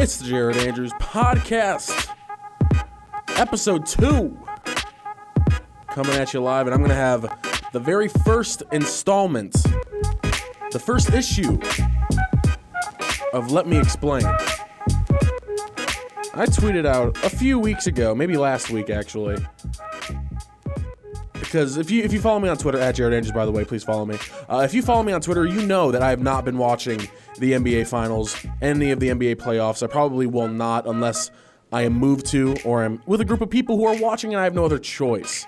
It's the Jaret Andrews Podcast, episode two, coming at you live, and I'm going to have the very first installment, the first issue of Let Me Explain. I tweeted out a few weeks ago, maybe last week actually, because if you if you follow me on Twitter at Jaret Andrews, by the way, please follow me. Uh, if you follow me on Twitter, you know that I have not been watching the NBA Finals, any of the NBA playoffs. I probably will not unless I am moved to or I'm with a group of people who are watching and I have no other choice.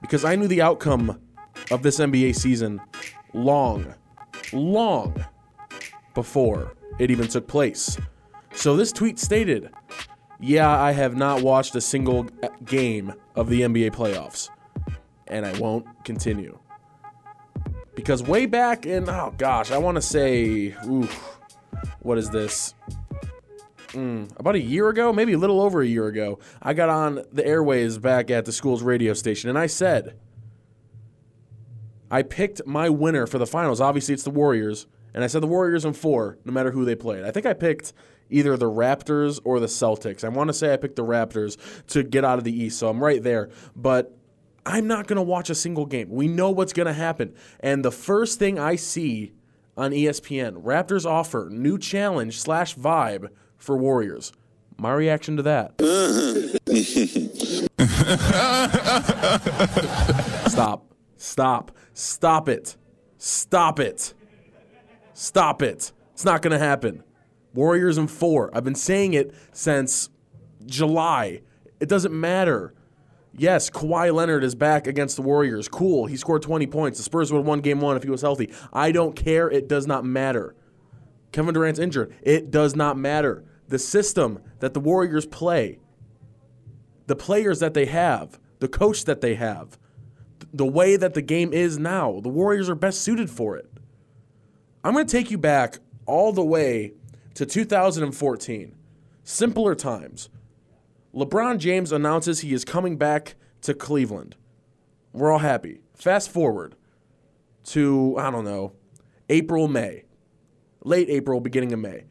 Because I knew the outcome of this NBA season long, long before it even took place. So this tweet stated, "Yeah, I have not watched a single game of the NBA playoffs." and I won't continue. Because way back in, oh gosh, I want to say, oof, what is this? Mm, about a year ago, maybe a little over a year ago, I got on the airways back at the school's radio station and I said, I picked my winner for the finals. Obviously, it's the Warriors. And I said the Warriors in four, no matter who they played. I think I picked either the Raptors or the Celtics. I want to say I picked the Raptors to get out of the East, so I'm right there. But I'm not going to watch a single game. We know what's going to happen. And the first thing I see on ESPN, Raptors offer new challenge slash vibe for Warriors. My reaction to that. Stop. Stop. Stop it. Stop it. Stop it. It's not going to happen. Warriors in four. I've been saying it since July. It doesn't matter. Yes, Kawhi Leonard is back against the Warriors. Cool. He scored 20 points. The Spurs would have won game one if he was healthy. I don't care. It does not matter. Kevin Durant's injured. It does not matter. The system that the Warriors play, the players that they have, the coach that they have, the way that the game is now, the Warriors are best suited for it. I'm going to take you back all the way to 2014. Simpler times. LeBron James announces he is coming back to Cleveland. We're all happy. Fast forward to, I don't know, April, May. Late April, beginning of May.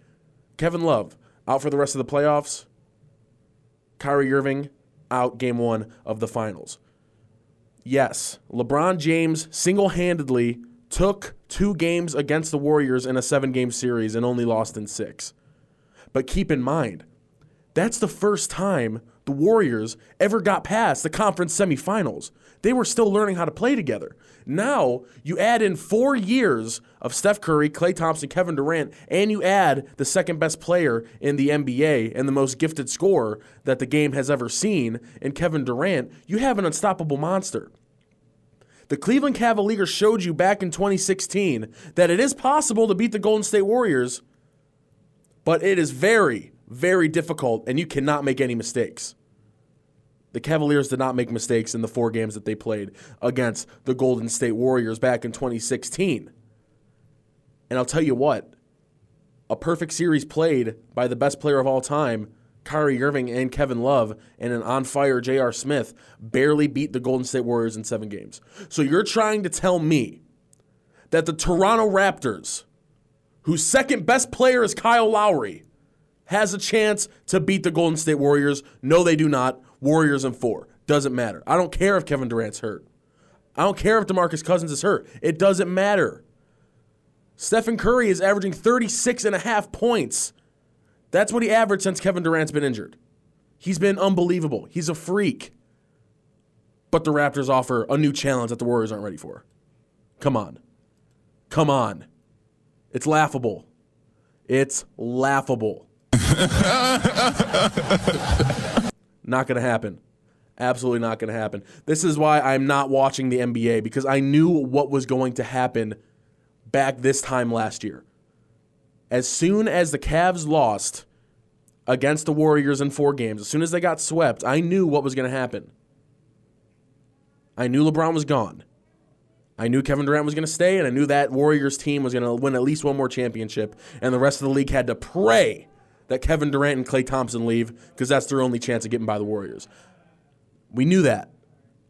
Kevin Love out for the rest of the playoffs. Kyrie Irving out game one of the finals. Yes, LeBron James single handedly took two games against the Warriors in a seven game series and only lost in six. But keep in mind, that's the first time the Warriors ever got past the conference semifinals. They were still learning how to play together. Now, you add in four years of Steph Curry, Klay Thompson, Kevin Durant, and you add the second best player in the NBA and the most gifted scorer that the game has ever seen in Kevin Durant, you have an unstoppable monster. The Cleveland Cavaliers showed you back in 2016 that it is possible to beat the Golden State Warriors, but it is very, very difficult, and you cannot make any mistakes. The Cavaliers did not make mistakes in the four games that they played against the Golden State Warriors back in 2016. And I'll tell you what, a perfect series played by the best player of all time, Kyrie Irving and Kevin Love, and an on fire J.R. Smith barely beat the Golden State Warriors in seven games. So you're trying to tell me that the Toronto Raptors, whose second best player is Kyle Lowry, has a chance to beat the Golden State Warriors. No, they do not. Warriors in four. Doesn't matter. I don't care if Kevin Durant's hurt. I don't care if DeMarcus Cousins is hurt. It doesn't matter. Stephen Curry is averaging 36 and a half points. That's what he averaged since Kevin Durant's been injured. He's been unbelievable. He's a freak. But the Raptors offer a new challenge that the Warriors aren't ready for. Come on. Come on. It's laughable. It's laughable. not going to happen. Absolutely not going to happen. This is why I'm not watching the NBA because I knew what was going to happen back this time last year. As soon as the Cavs lost against the Warriors in four games, as soon as they got swept, I knew what was going to happen. I knew LeBron was gone. I knew Kevin Durant was going to stay, and I knew that Warriors team was going to win at least one more championship, and the rest of the league had to pray that Kevin Durant and Klay Thompson leave because that's their only chance of getting by the Warriors. We knew that.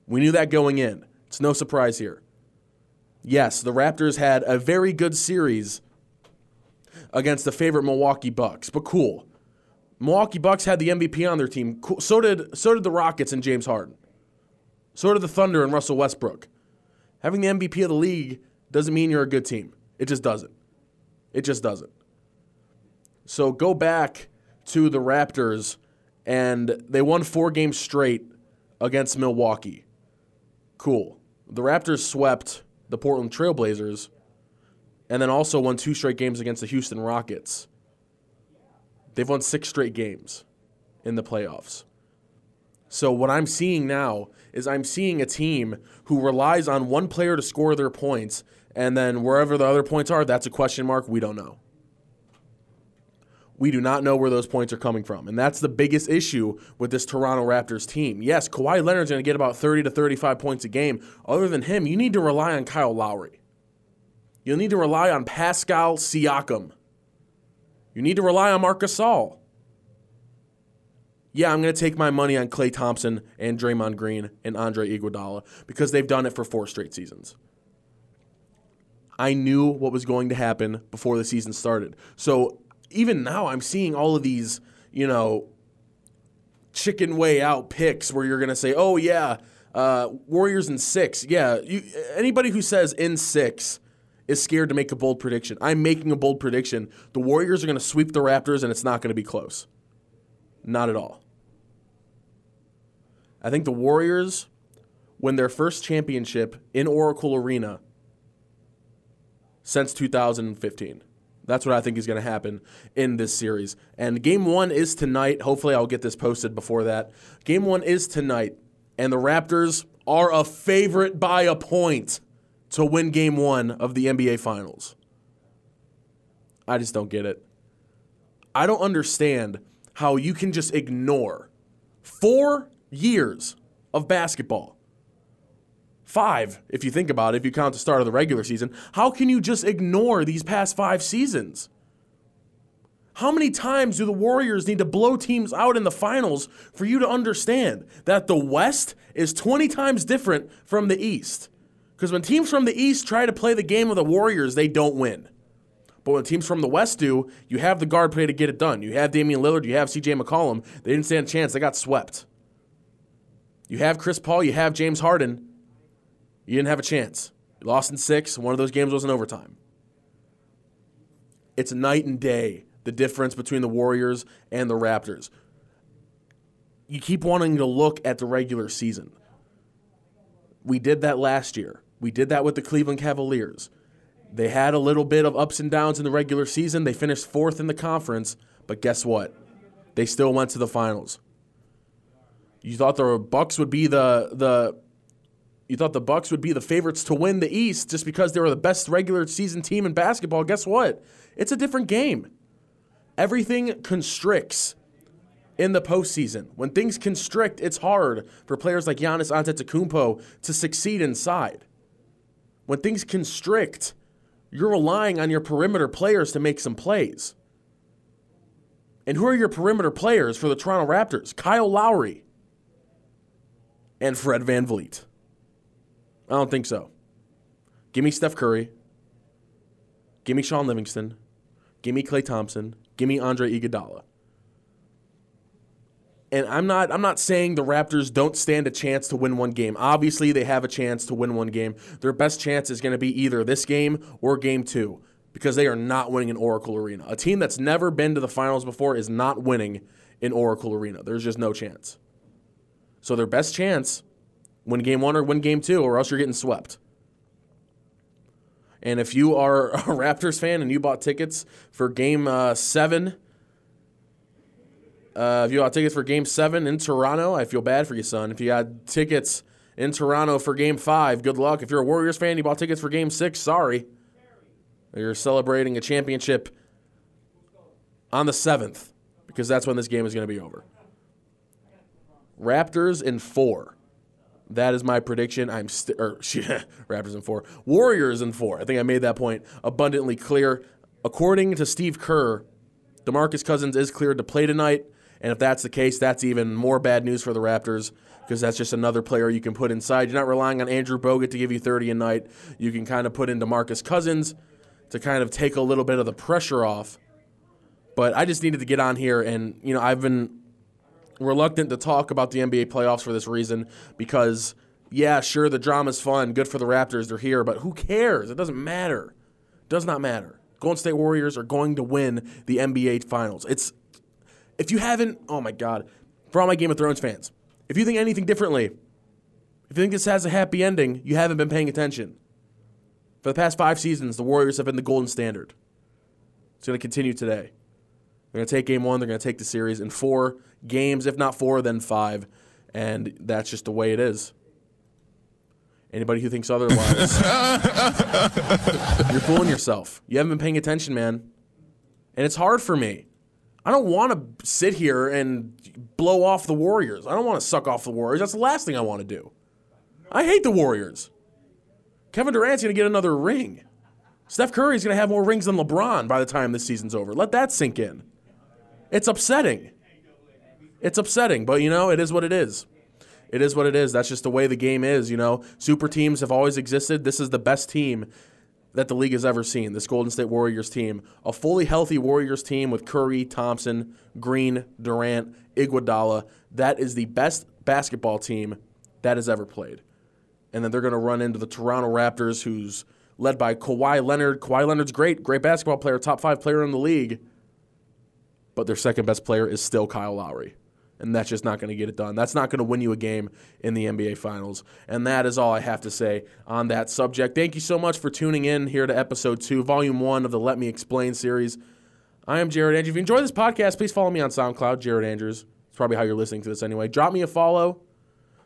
We knew that going in. It's no surprise here. Yes, the Raptors had a very good series against the favorite Milwaukee Bucks, but cool. Milwaukee Bucks had the MVP on their team. So did so did the Rockets and James Harden. So did the Thunder and Russell Westbrook. Having the MVP of the league doesn't mean you're a good team. It just doesn't. It just doesn't. So go back to the Raptors, and they won four games straight against Milwaukee. Cool. The Raptors swept the Portland Trailblazers and then also won two straight games against the Houston Rockets. They've won six straight games in the playoffs. So what I'm seeing now is I'm seeing a team who relies on one player to score their points, and then wherever the other points are, that's a question mark. We don't know. We do not know where those points are coming from. And that's the biggest issue with this Toronto Raptors team. Yes, Kawhi Leonard's going to get about 30 to 35 points a game. Other than him, you need to rely on Kyle Lowry. You'll need to rely on Pascal Siakam. You need to rely on Marc Gasol. Yeah, I'm going to take my money on Klay Thompson and Draymond Green and Andre Iguodala because they've done it for four straight seasons. I knew what was going to happen before the season started. So even now, I'm seeing all of these, you know, chicken way out picks where you're going to say, oh, yeah, uh, Warriors in six. Yeah, you, anybody who says in six is scared to make a bold prediction. I'm making a bold prediction. The Warriors are going to sweep the Raptors, and it's not going to be close. Not at all. I think the Warriors win their first championship in Oracle Arena since 2015. That's what I think is going to happen in this series. And game one is tonight. Hopefully, I'll get this posted before that. Game one is tonight, and the Raptors are a favorite by a point to win game one of the NBA Finals. I just don't get it. I don't understand how you can just ignore four years of basketball. Five, if you think about it, if you count the start of the regular season. How can you just ignore these past five seasons? How many times do the Warriors need to blow teams out in the finals for you to understand that the West is 20 times different from the East? Because when teams from the East try to play the game of the Warriors, they don't win. But when teams from the West do, you have the guard play to get it done. You have Damian Lillard, you have CJ McCollum. They didn't stand a chance, they got swept. You have Chris Paul, you have James Harden. You didn't have a chance. You lost in six. One of those games was in overtime. It's night and day the difference between the Warriors and the Raptors. You keep wanting to look at the regular season. We did that last year. We did that with the Cleveland Cavaliers. They had a little bit of ups and downs in the regular season. They finished fourth in the conference, but guess what? They still went to the finals. You thought the Bucks would be the the you thought the Bucks would be the favorites to win the East just because they were the best regular season team in basketball. Guess what? It's a different game. Everything constricts in the postseason. When things constrict, it's hard for players like Giannis Antetokounmpo to succeed inside. When things constrict, you're relying on your perimeter players to make some plays. And who are your perimeter players for the Toronto Raptors? Kyle Lowry and Fred Van VanVleet. I don't think so. Give me Steph Curry. Give me Shaun Livingston. Give me Klay Thompson. Give me Andre Iguodala and I'm not I'm not saying the Raptors don't stand a chance to win one game. Obviously, they have a chance to win one game. Their best chance is going to be either this game or game 2 because they are not winning in Oracle Arena. A team that's never been to the finals before is not winning in Oracle Arena. There's just no chance. So their best chance win game 1 or win game 2 or else you're getting swept. And if you are a Raptors fan and you bought tickets for game uh, 7 uh, if you got tickets for Game Seven in Toronto, I feel bad for you, son. If you got tickets in Toronto for Game Five, good luck. If you're a Warriors fan, you bought tickets for Game Six. Sorry, you're celebrating a championship on the seventh because that's when this game is going to be over. Raptors in four. That is my prediction. I'm st- or Raptors in four. Warriors in four. I think I made that point abundantly clear. According to Steve Kerr, DeMarcus Cousins is cleared to play tonight. And if that's the case, that's even more bad news for the Raptors because that's just another player you can put inside. You're not relying on Andrew Bogut to give you 30 a night. You can kind of put in DeMarcus Cousins to kind of take a little bit of the pressure off. But I just needed to get on here, and you know, I've been reluctant to talk about the NBA playoffs for this reason because, yeah, sure, the drama's fun, good for the Raptors, they're here, but who cares? It doesn't matter. It does not matter. Golden State Warriors are going to win the NBA Finals. It's if you haven't, oh my God, for all my Game of Thrones fans, if you think anything differently, if you think this has a happy ending, you haven't been paying attention. For the past five seasons, the Warriors have been the golden standard. It's going to continue today. They're going to take game one, they're going to take the series in four games, if not four, then five. And that's just the way it is. Anybody who thinks otherwise, you're fooling yourself. You haven't been paying attention, man. And it's hard for me. I don't want to sit here and blow off the Warriors. I don't want to suck off the Warriors. That's the last thing I want to do. I hate the Warriors. Kevin Durant's going to get another ring. Steph Curry's going to have more rings than LeBron by the time this season's over. Let that sink in. It's upsetting. It's upsetting, but you know, it is what it is. It is what it is. That's just the way the game is, you know. Super teams have always existed. This is the best team that the league has ever seen. This Golden State Warriors team, a fully healthy Warriors team with Curry, Thompson, Green, Durant, Iguodala. That is the best basketball team that has ever played. And then they're going to run into the Toronto Raptors, who's led by Kawhi Leonard. Kawhi Leonard's great, great basketball player, top five player in the league. But their second best player is still Kyle Lowry and that's just not going to get it done. That's not going to win you a game in the NBA Finals. And that is all I have to say on that subject. Thank you so much for tuning in here to episode two, volume one of the Let Me Explain series. I am Jaret Andrews. If you enjoy this podcast, please follow me on SoundCloud, Jaret Andrews. It's probably how you're listening to this anyway. Drop me a follow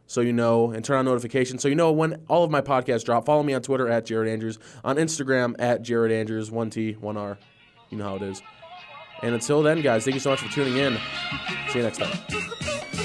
so you know, and turn on notifications so you know when all of my podcasts drop. Follow me on Twitter at Jaret Andrews, on Instagram at Jaret Andrews, 1T, 1R. You know how it is. And until then, guys, thank you so much for tuning in. See you next time.